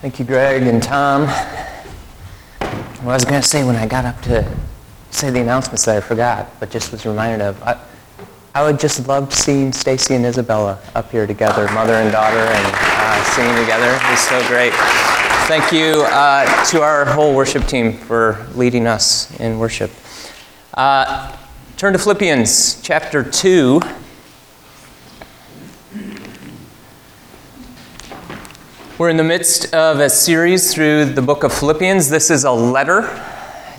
Thank you, Greg and Tom. What I was going to say when I got up to say the announcements that I forgot, but just was reminded of, I, I would just love seeing Stacy and Isabella up here together, mother and daughter, and uh, singing together. It was so great. Thank you uh, to our whole worship team for leading us in worship. Uh, turn to Philippians chapter 2. We're in the midst of a series through the book of Philippians. This is a letter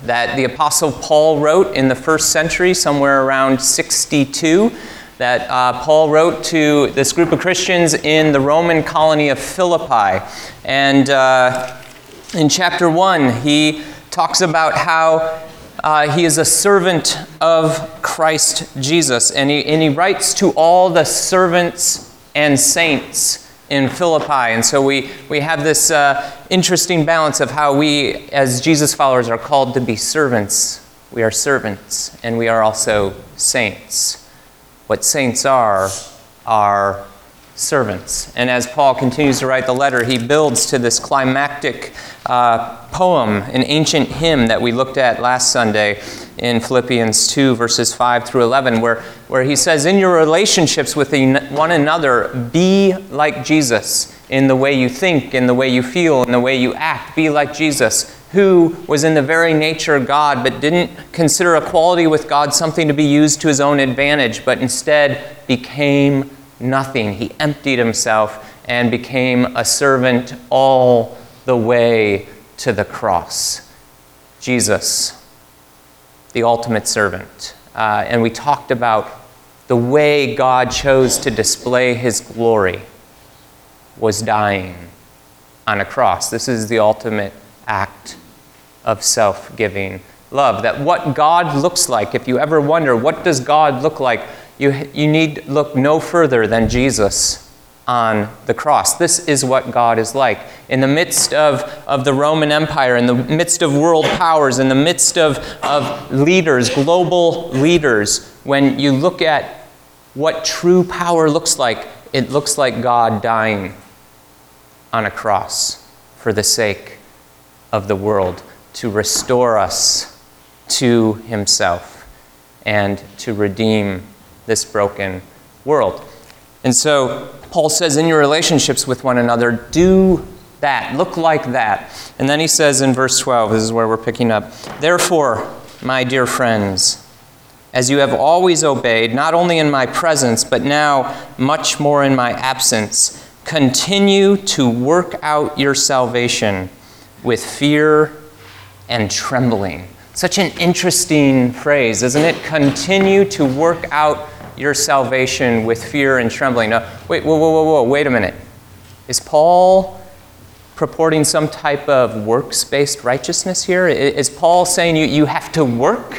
that the Apostle Paul wrote in the first century, somewhere around 62, that uh, Paul wrote to this group of Christians in the Roman colony of Philippi. And uh, in chapter 1, he talks about how uh, he is a servant of Christ Jesus. And he, and he writes to all the servants and saints in Philippi. And so we, we have this uh, interesting balance of how we, as Jesus followers, are called to be servants. We are servants, and we are also saints. What saints are, are servants. And as Paul continues to write the letter, he builds to this climactic uh, poem, an ancient hymn that we looked at last Sunday in Philippians 2, verses 5 through 11, where, where he says, In your relationships with one another, be like Jesus in the way you think, in the way you feel, in the way you act. Be like Jesus, who was in the very nature of God, but didn't consider equality with God something to be used to his own advantage, but instead became nothing. He emptied himself and became a servant all the way to the cross. Jesus the ultimate servant. Uh, and we talked about the way God chose to display his glory was dying on a cross. This is the ultimate act of self giving love. That what God looks like, if you ever wonder, what does God look like, you, you need look no further than Jesus on the cross. This is what God is like. In the midst of, of the Roman Empire, in the midst of world powers, in the midst of, of leaders, global leaders, when you look at what true power looks like, it looks like God dying on a cross for the sake of the world to restore us to Himself and to redeem this broken world. And so, Paul says, in your relationships with one another, do that, look like that. And then he says in verse 12, this is where we're picking up, therefore, my dear friends, as you have always obeyed, not only in my presence, but now much more in my absence, continue to work out your salvation with fear and trembling. Such an interesting phrase, isn't it? Continue to work out your salvation with fear and trembling. Now, wait, whoa, whoa, whoa, whoa, wait a minute. Is Paul purporting some type of works based righteousness here? Is Paul saying you, you have to work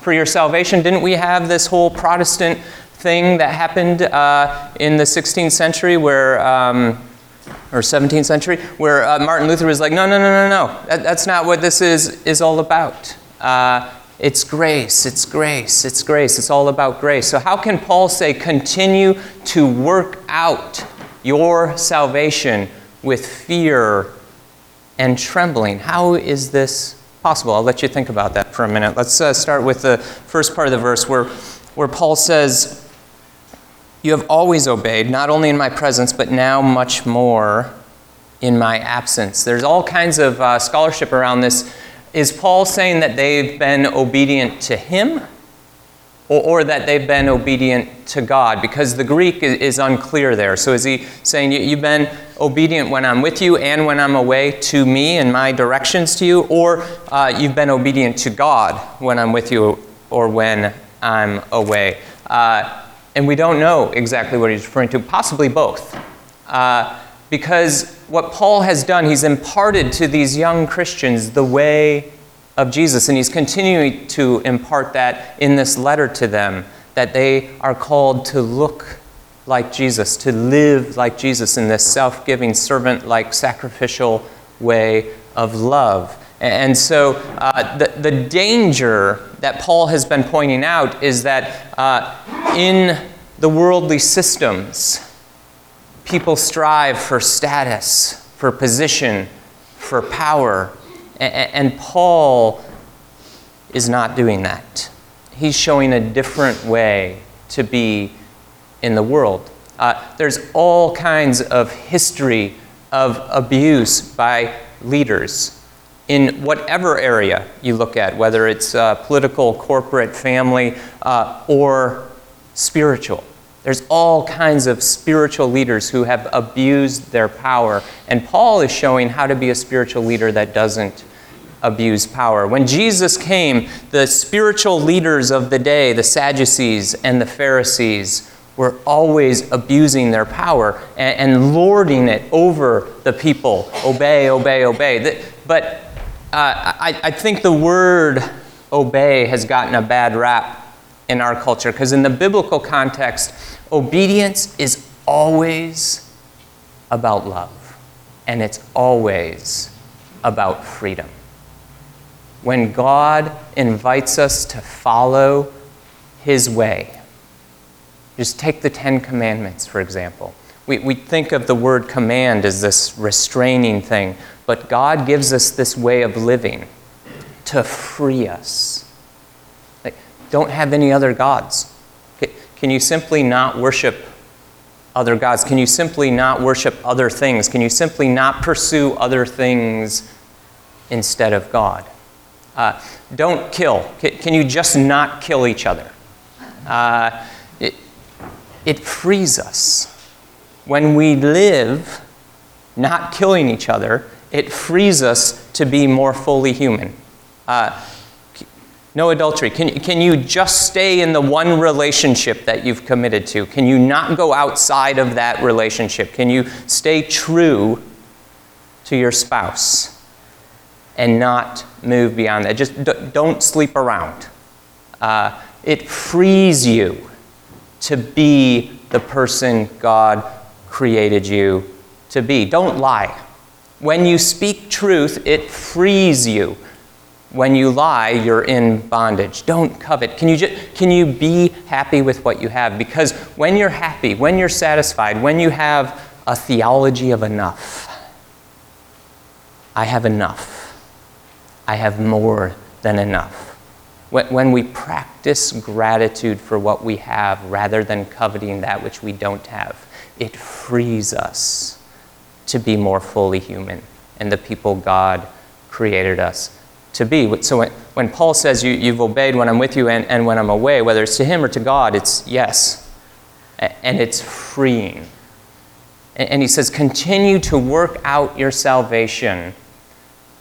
for your salvation? Didn't we have this whole Protestant thing that happened uh, in the 16th century where. Um, or 17th century, where uh, Martin Luther was like, no, no, no, no, no, that, that's not what this is, is all about. Uh, it's grace, it's grace, it's grace. It's all about grace. So, how can Paul say, continue to work out your salvation with fear and trembling? How is this possible? I'll let you think about that for a minute. Let's uh, start with the first part of the verse where, where Paul says, You have always obeyed, not only in my presence, but now much more in my absence. There's all kinds of uh, scholarship around this is Paul saying that they've been obedient to him or, or, that they've been obedient to God? Because the Greek is, is unclear there. So is he saying you've been obedient when I'm with you and when I'm away to me and my directions to you? Or uh, you've been obedient to God when I'm with you or when I'm away? Uh, and we don't know exactly what he's referring to, possibly both. Uh, because what Paul has done, he's imparted to these young Christians the way of Jesus, and he's continuing to impart that in this letter to them that they are called to look like Jesus, to live like Jesus in this self giving, servant like, sacrificial way of love. And so, uh, the, the danger that Paul has been pointing out is that uh, in the worldly systems, people strive for status, for position, for power. And Paul is not doing that. He's showing a different way to be in the world. Uh, there's all kinds of history of abuse by leaders in whatever area you look at, whether it's uh, political, corporate, family, uh, or spiritual. There's all kinds of spiritual leaders who have abused their power. And Paul is showing how to be a spiritual leader that doesn't abuse power. When Jesus came, the spiritual leaders of the day, the Sadducees and the Pharisees, were always abusing their power and, and lording it over the people. Obey, obey, obey. But uh, I, I think the word obey has gotten a bad rap in our culture because, in the biblical context, obedience is always about love and it's always about freedom. When God invites us to follow His way, just take the Ten Commandments, for example. We, we think of the word command as this restraining thing, but God gives us this way of living to free us. Don't have any other gods. Can you simply not worship other gods? Can you simply not worship other things? Can you simply not pursue other things instead of God? Uh, don't kill. Can you just not kill each other? Uh, it, it frees us. When we live not killing each other, it frees us to be more fully human. Uh, no adultery. Can, can you just stay in the one relationship that you've committed to? Can you not go outside of that relationship? Can you stay true to your spouse and not move beyond that? Just d- don't sleep around. Uh, it frees you to be the person God created you to be. Don't lie. When you speak truth, it frees you. When you lie, you're in bondage. Don't covet. Can you, just, can you be happy with what you have? Because when you're happy, when you're satisfied, when you have a theology of enough, I have enough. I have more than enough. When we practice gratitude for what we have rather than coveting that which we don't have, it frees us to be more fully human and the people God created us to be. So when, when Paul says you, you've obeyed when I'm with you and, and when I'm away, whether it's to him or to God, it's yes. And it's freeing. And he says, continue to work out your salvation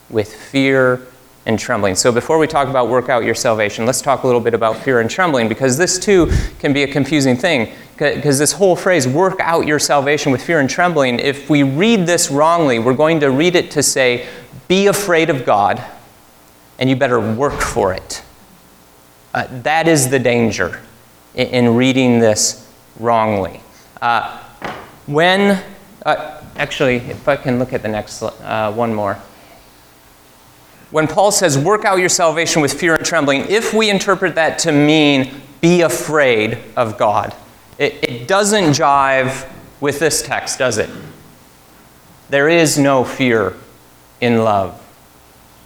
with fear and trembling. So before we talk about work out your salvation, let's talk a little bit about fear and trembling because this too can be a confusing thing because this whole phrase, work out your salvation with fear and trembling, if we read this wrongly, we're going to read it to say, be afraid of God, and you better work for it. Uh, that is the danger in, in reading this wrongly. Uh, when, uh, actually, if I can look at the next uh, one more. When Paul says, work out your salvation with fear and trembling, if we interpret that to mean be afraid of God, it, it doesn't jive with this text, does it? There is no fear in love.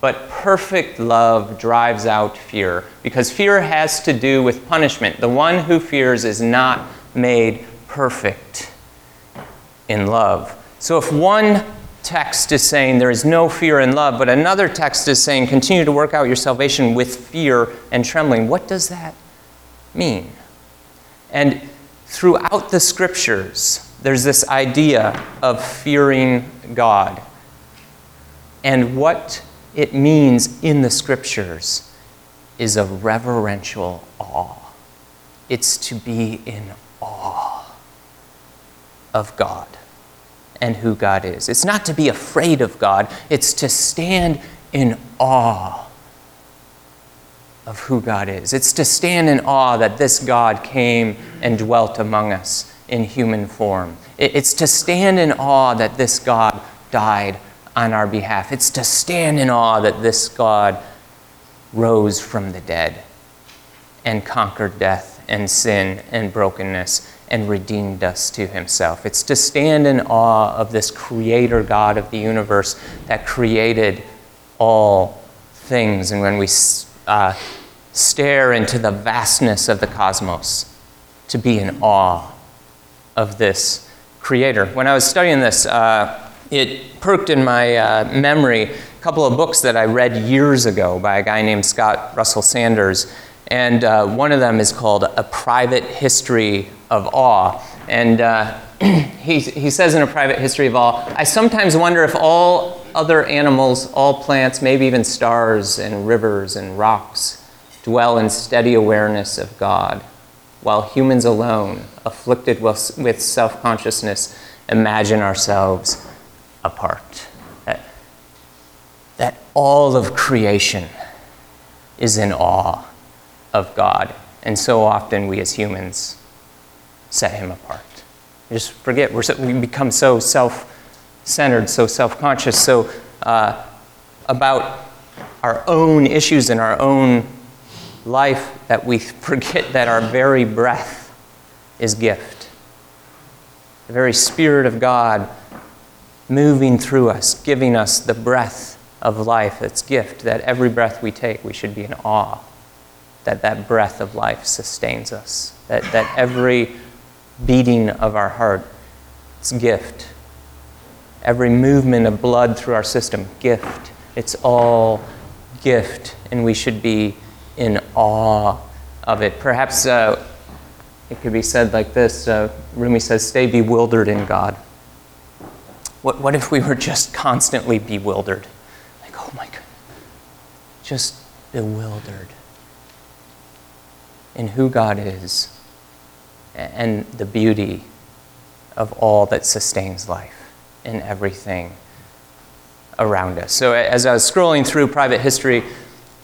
But perfect love drives out fear because fear has to do with punishment. The one who fears is not made perfect in love. So if one text is saying there is no fear in love, but another text is saying continue to work out your salvation with fear and trembling, what does that mean? And throughout the scriptures, there's this idea of fearing God. And what it means in the scriptures is a reverential awe. It's to be in awe of God and who God is. It's not to be afraid of God, it's to stand in awe of who God is. It's to stand in awe that this God came and dwelt among us in human form. It's to stand in awe that this God died on our behalf. It's to stand in awe that this God rose from the dead and conquered death and sin and brokenness and redeemed us to himself. It's to stand in awe of this creator God of the universe that created all things. And when we uh, stare into the vastness of the cosmos, to be in awe of this creator. When I was studying this, uh, it perked in my uh, memory a couple of books that I read years ago by a guy named Scott Russell Sanders. And uh, one of them is called A Private History of Awe. And uh, he, he says in A Private History of Awe, I sometimes wonder if all other animals, all plants, maybe even stars and rivers and rocks, dwell in steady awareness of God, while humans alone, afflicted with self consciousness, imagine ourselves apart. That, that all of creation is in awe of God. And so often we as humans set him apart. We just forget, we're so, we become so self centered, so self conscious, so uh, about our own issues and our own life that we forget that our very breath is gift. The very Spirit of God moving through us, giving us the breath of life, its gift, that every breath we take, we should be in awe that that breath of life sustains us, that, that every beating of our heart it's gift. Every movement of blood through our system, gift. It's all gift, and we should be in awe of it. Perhaps uh, it could be said like this uh, Rumi says, Stay bewildered in God. What, what if we were just constantly bewildered? Like, oh my God, just bewildered in who God is and the beauty of all that sustains life and everything around us. So, as I was scrolling through private history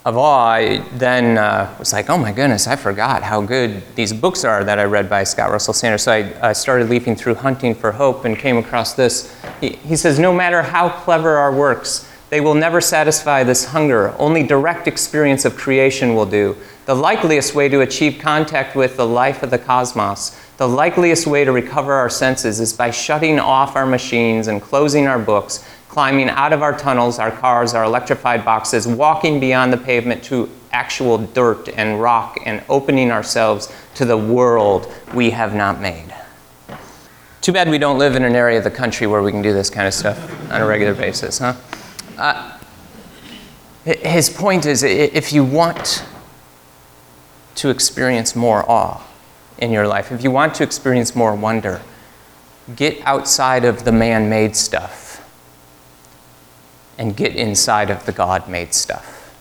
of awe, I then uh, was like, oh my goodness, I forgot how good these books are that I read by Scott Russell Sanders. So I, I started leafing through Hunting for Hope and came across this. He, says, no matter how clever our works, they will never satisfy this hunger. Only direct experience of creation will do. The likeliest way to achieve contact with the life of the cosmos, the likeliest way to recover our senses is by shutting off our machines and closing our books, climbing out of our tunnels, our cars, our electrified boxes, walking beyond the pavement to actual dirt and rock, and opening ourselves to the world we have not made. Too bad we don't live in an area of the country where we can do this kind of stuff on a regular basis, huh? Uh, his point is if you want to experience more awe in your life, if you want to experience more wonder, get outside of the man made stuff and get inside of the God made stuff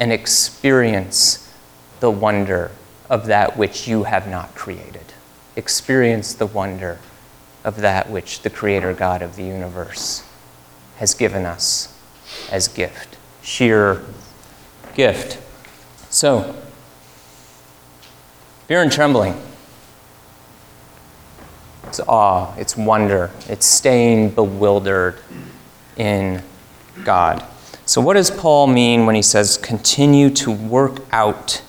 and experience the wonder of that which you have not created. Experience the wonder of that which the Creator God of the universe has given us as gift, sheer gift. So, fear and trembling. It's awe, it's wonder, it's staying bewildered in God. So, what does Paul mean when he says, continue to work out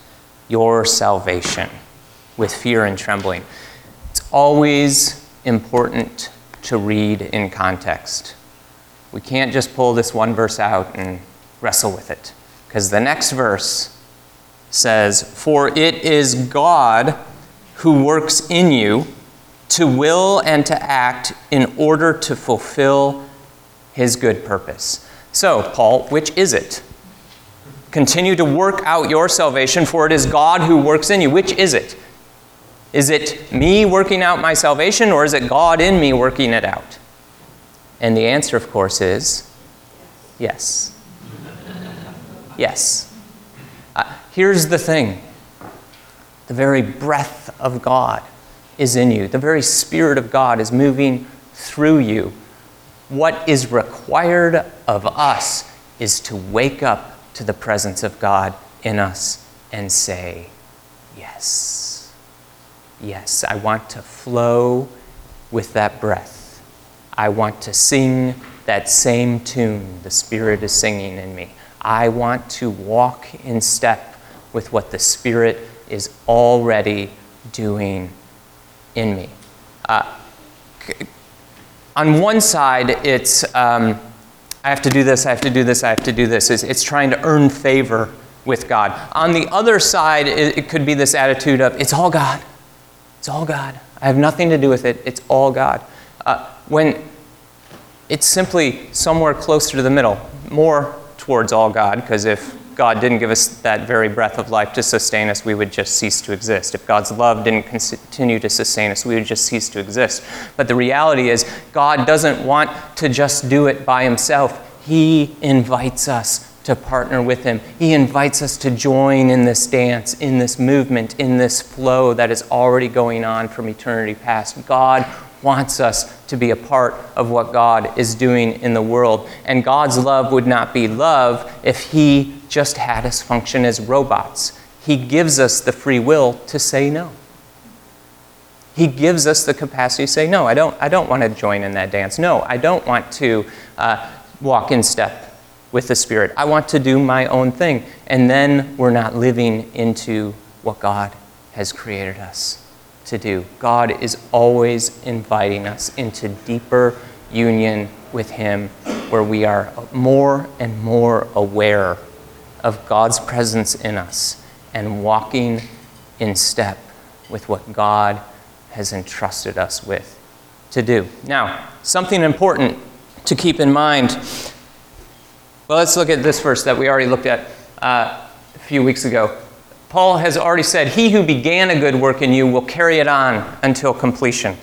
your salvation with fear and trembling? It's always important to read in context. We can't just pull this one verse out and wrestle with it. Because the next verse says, For it is God who works in you to will and to act in order to fulfill his good purpose. So, Paul, which is it? Continue to work out your salvation, for it is God who works in you. Which is it? Is it me working out my salvation, or is it God in me working it out? And the answer, of course, is yes. Yes. Uh, here's the thing the very breath of God is in you, the very Spirit of God is moving through you. What is required of us is to wake up to the presence of God in us and say, Yes. Yes, I want to flow with that breath. I want to sing that same tune the Spirit is singing in me. I want to walk in step with what the Spirit is already doing in me. Uh, on one side, it's um, I have to do this, I have to do this, I have to do this. It's, it's trying to earn favor with God. On the other side, it, it could be this attitude of it's all God. It's all God. I have nothing to do with it. It's all God. Uh, when it's simply somewhere closer to the middle, more towards all God, because if God didn't give us that very breath of life to sustain us, we would just cease to exist. If God's love didn't continue to sustain us, we would just cease to exist. But the reality is, God doesn't want to just do it by himself. He invites us to partner with Him. He invites us to join in this dance, in this movement, in this flow that is already going on from eternity past. God wants us to be a part of what God is doing in the world. And God's love would not be love if He just had us function as robots. He gives us the free will to say no. He gives us the capacity to say, No, I don't, I don't want to join in that dance. No, I don't want to uh, walk in step with the Spirit. I want to do my own thing. And then we're not living into what God has created us to do. God is always inviting us into deeper union with Him where we are more and more aware of God's presence in us and walking in step with what God has entrusted us with to do. Now, something important to keep in mind well, let's look at this verse that we already looked at uh, a few weeks ago. Paul has already said, He who began a good work in you will carry it on until completion.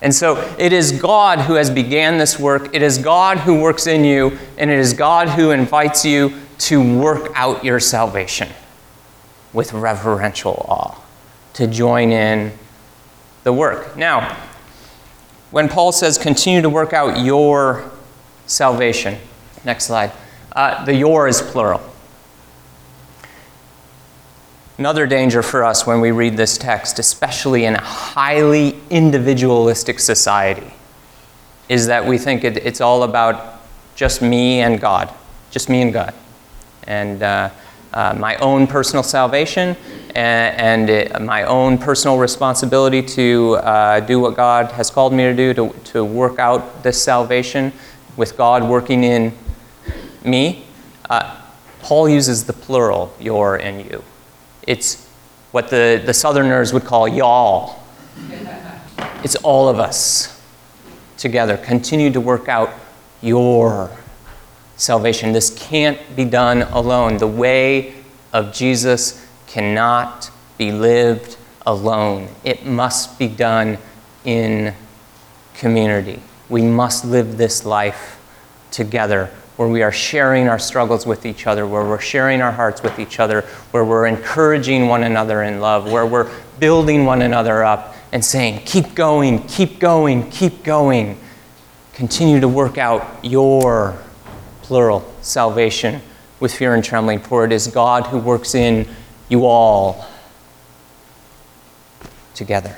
And so it is God who has began this work. It is God who works in you, and it is God who invites you to work out your salvation with reverential awe, to join in the work. Now, when Paul says continue to work out your salvation, next slide. Uh, the your is plural. Another danger for us when we read this text, especially in a highly individualistic society, is that we think it, it's all about just me and God, just me and God, and uh, uh, my own personal salvation and, and it, my own personal responsibility to uh, do what God has called me to do, to, to work out this salvation with God working in me, uh, Paul uses the plural, your and you. It's what the, the Southerners would call y'all. It's all of us together. Continue to work out your salvation. This can't be done alone. The way of Jesus cannot be lived alone, it must be done in community. We must live this life together where we are sharing our struggles with each other, where we're sharing our hearts with each other, where we're encouraging one another in love, where we're building one another up and saying, Keep going, keep going, keep going. Continue to work out your plural salvation with fear and trembling, for it is God who works in you all together.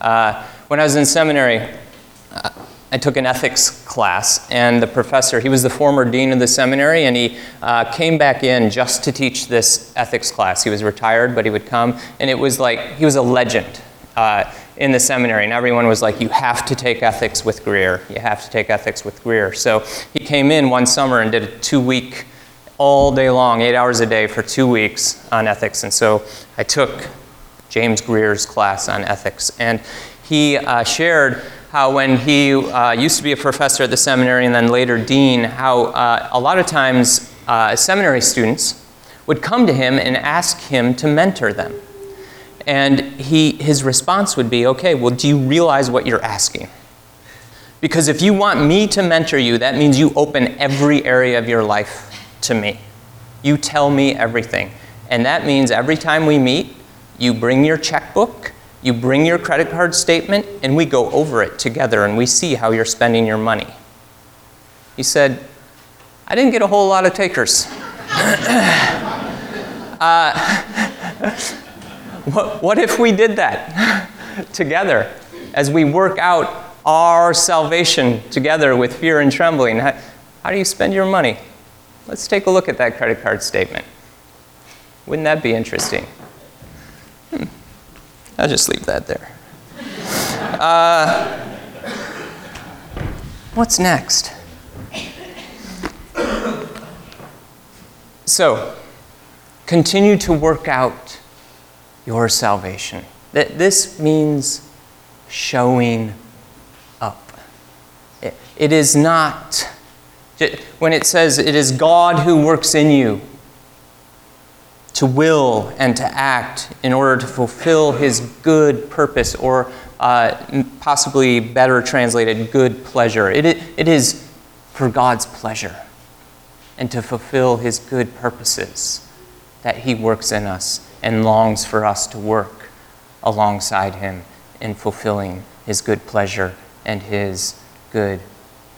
Uh, when I was in seminary, I took an ethics class, and the professor, he was the former dean of the seminary, and he uh, came back in just to teach this ethics class. He was retired, but he would come, and it was like he was a legend uh, in the seminary, and everyone was like, You have to take ethics with Greer. You have to take ethics with Greer. So he came in one summer and did a two week, all day long, eight hours a day for two weeks on ethics. And so I took James Greer's class on ethics, and he uh, shared how when he uh, used to be a professor at the seminary and then later dean, how uh, a lot of times uh, seminary students would come to him and ask him to mentor them. And he, his response would be, okay, well, do you realize what you're asking? Because if you want me to mentor you, that means you open every area of your life to me. You tell me everything. And that means every time we meet, you bring your checkbook you bring your credit card statement, and we go over it together and we see how you're spending your money. He said, I didn't get a whole lot of takers. uh, what, what if we did that together as we work out our salvation together with fear and trembling? How, how do you spend your money? Let's take a look at that credit card statement. Wouldn't that be interesting? Hmm. I'll just leave that there. Uh, what's next? So, continue to work out your salvation. That this means showing up. It, it is not, when it says it is God who works in you to will and to act in order to fulfill his good purpose, or uh, possibly better translated, good pleasure. It, it is for God's pleasure and to fulfill his good purposes that he works in us and longs for us to work alongside him in fulfilling his good pleasure and his good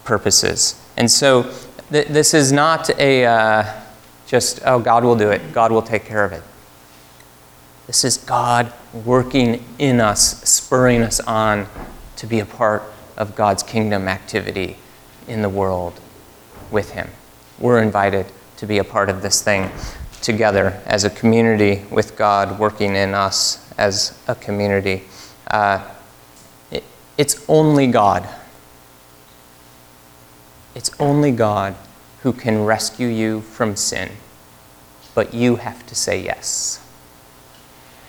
purposes. And so th- this is not a uh, just, oh, God will do it, God will take care of it. This is God working in us, spurring us on to be a part of God's kingdom activity in the world with Him. We're invited to be a part of this thing together as a community with God working in us as a community. Uh, it, it's only God. It's only God who can rescue you from sin, but you have to say yes.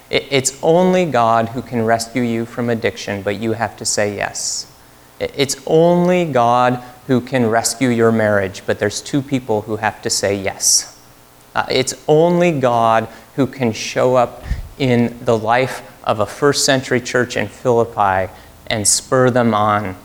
It's only God who can rescue you from addiction, but you have to say yes. It's only God who can rescue your marriage, but there's two people who have to say yes. Uh, it's only God who can show up in the life of a first century church in Philippi and spur them on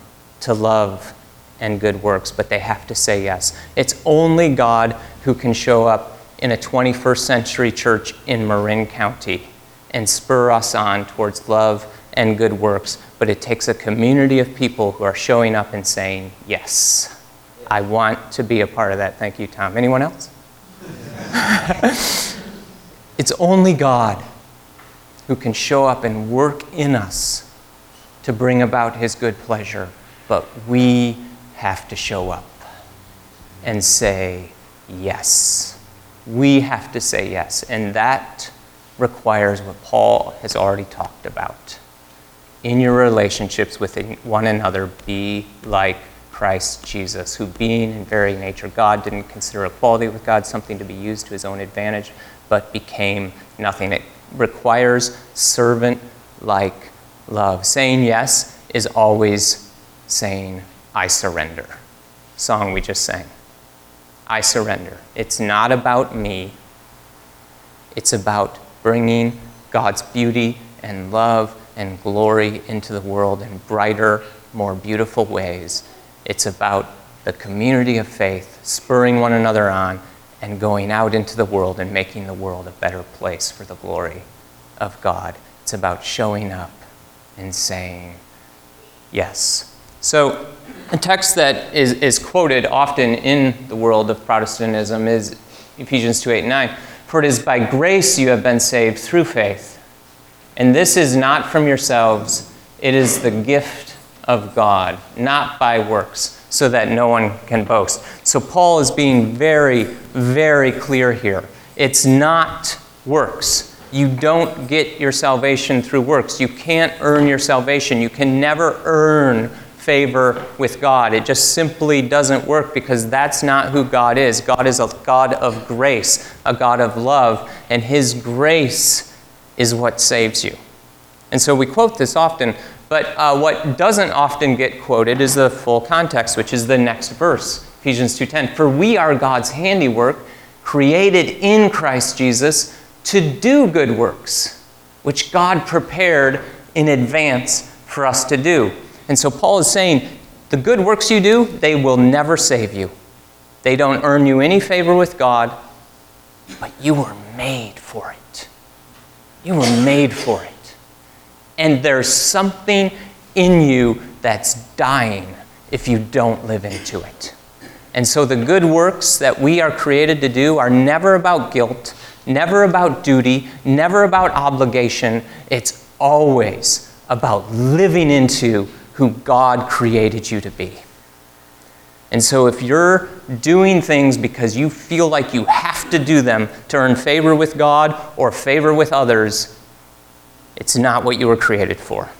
to love and good works, but they have to say yes. It's only God who can show up in a 21st century church in Marin County and spur us on towards love and good works, but it takes a community of people who are showing up and saying, Yes, I want to be a part of that. Thank you, Tom. Anyone else? it's only God who can show up and work in us to bring about his good pleasure, but we have to show up and say yes. We have to say yes, and that requires what Paul has already talked about. In your relationships with one another, be like Christ Jesus, who, being in very nature God, didn't consider equality with God something to be used to his own advantage, but became nothing. It requires servant like love. Saying yes is always saying, I surrender. Song we just sang. I surrender. It's not about me, it's about bringing God's beauty and love and glory into the world in brighter, more beautiful ways it's about the community of faith, spurring one another on, and going out into the world and making the world a better place for the glory of God. It's about showing up and saying yes. So, a text that is, is quoted often in the world of Protestantism is Ephesians 2 8 and 9. For it is by grace you have been saved through faith. And this is not from yourselves, it is the gift of God, not by works, so that no one can boast. So Paul is being very, very clear here. It's not works. You don't get your salvation through works. You can't earn your salvation. You can never earn favor with God. It just simply doesn't work because that's not who God is. God is a God of grace, a God of love, and His grace is what saves you. And so we quote this often but uh, what doesn't often get quoted is the full context, which is the next verse, Ephesians 2:10. For we are God's handiwork, created in Christ Jesus to do good works, which God prepared in advance for us to do. And so Paul is saying, the good works you do, they will never save you. They don't earn you any favor with God, but you were made for it. You were made for it and there's something in you that's dying if you don't live into it. And so the good works that we are created to do are never about guilt, never about duty, never about obligation. It's always about living into who God created you to be. And so if you're doing things because you feel like you have to do them to earn favor with God or favor with others, it's not what you were created for.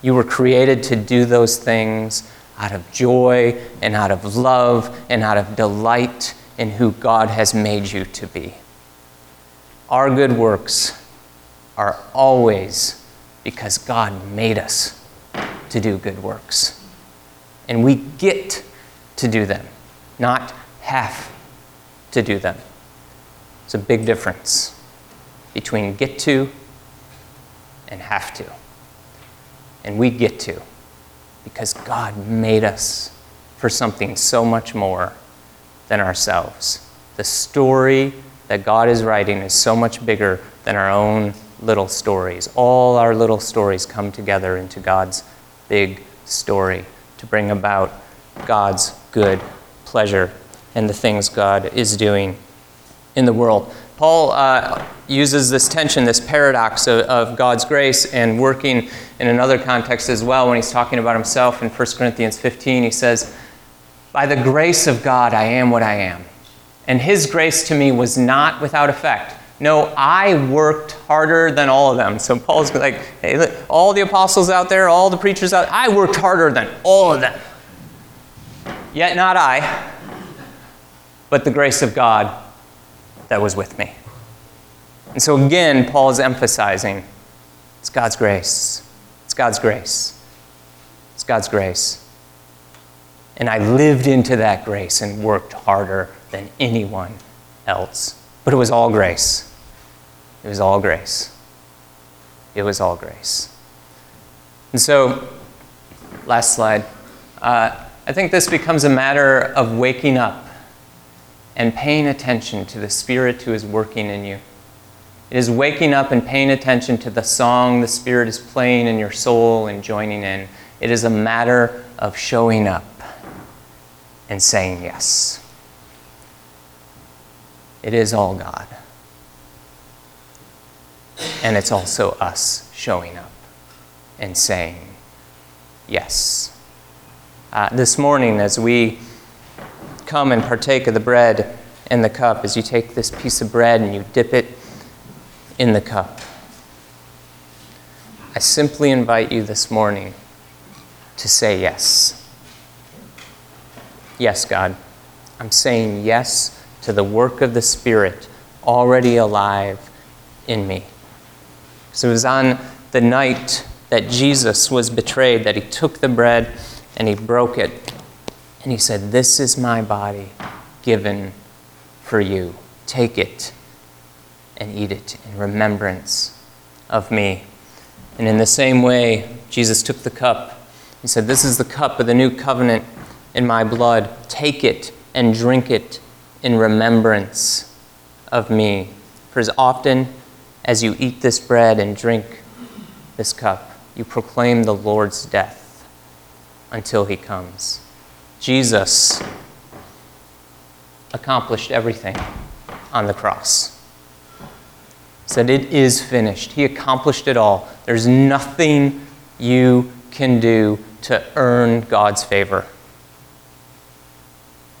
You were created to do those things out of joy and out of love and out of delight in who God has made you to be. Our good works are always because God made us to do good works. And we get to do them, not have to do them. It's a big difference between get to and have to. And we get to because God made us for something so much more than ourselves. The story that God is writing is so much bigger than our own little stories. All our little stories come together into God's big story to bring about God's good pleasure and the things God is doing in the world. Paul uh, uses this tension, this paradox of, of, God's grace and working in another context as well when he's talking about himself in 1 Corinthians 15. He says, By the grace of God, I am what I am. And his grace to me was not without effect. No, I worked harder than all of them. So Paul's like, hey, look, all the apostles out there, all the preachers out I worked harder than all of them. Yet not I, but the grace of God that was with me. And so again, Paul is emphasizing it's God's grace. It's God's grace. It's God's grace. And I lived into that grace and worked harder than anyone else. But it was all grace. It was all grace. It was all grace. And so, last slide. Uh, I think this becomes a matter of waking up and paying attention to the Spirit who is working in you. It is waking up and paying attention to the song the Spirit is playing in your soul and joining in. It is a matter of showing up and saying yes. It is all God. And it's also us showing up and saying yes. Uh, this morning, as we come and partake of the bread and the cup as you take this piece of bread and you dip it in the cup. I simply invite you this morning to say yes. Yes, God. I'm saying yes to the work of the Spirit already alive in me. So it was on the night that Jesus was betrayed that he took the bread and he broke it and he said, This is my body given for you. Take it and eat it in remembrance of me. And in the same way, Jesus took the cup. He said, This is the cup of the new covenant in my blood. Take it and drink it in remembrance of me. For as often as you eat this bread and drink this cup, you proclaim the Lord's death until he comes. Jesus accomplished everything on the cross. Said, It is finished. He accomplished it all. There's nothing you can do to earn God's favor.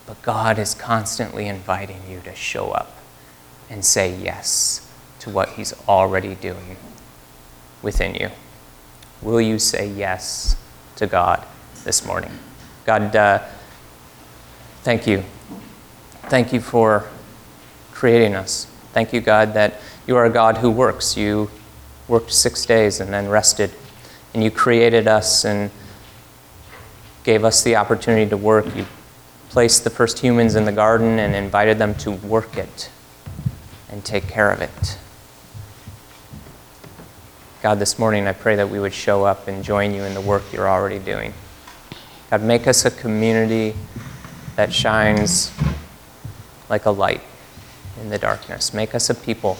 But God is constantly inviting you to show up and say yes to what He's already doing within you. Will you say yes to God this morning? God, uh, thank you. Thank you for creating us. Thank you, God, that you are a God who works. You worked six days and then rested. And you created us and gave us the opportunity to work. You placed the first humans in the garden and invited them to work it and take care of it. God, this morning I pray that we would show up and join you in the work you're already doing. God, make us a community that shines like a light in the darkness. Make us a people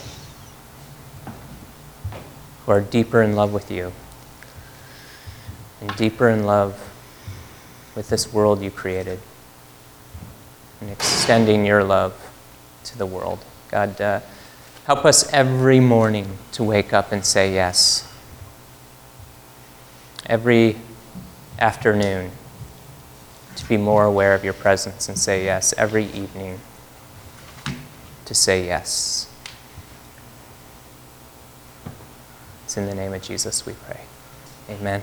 who are deeper in love with you and deeper in love with this world you created and extending your love to the world. God, uh, help us every morning to wake up and say yes. Every afternoon to be more aware of your presence and say yes every evening, to say yes. It's in the name of Jesus we pray. Amen.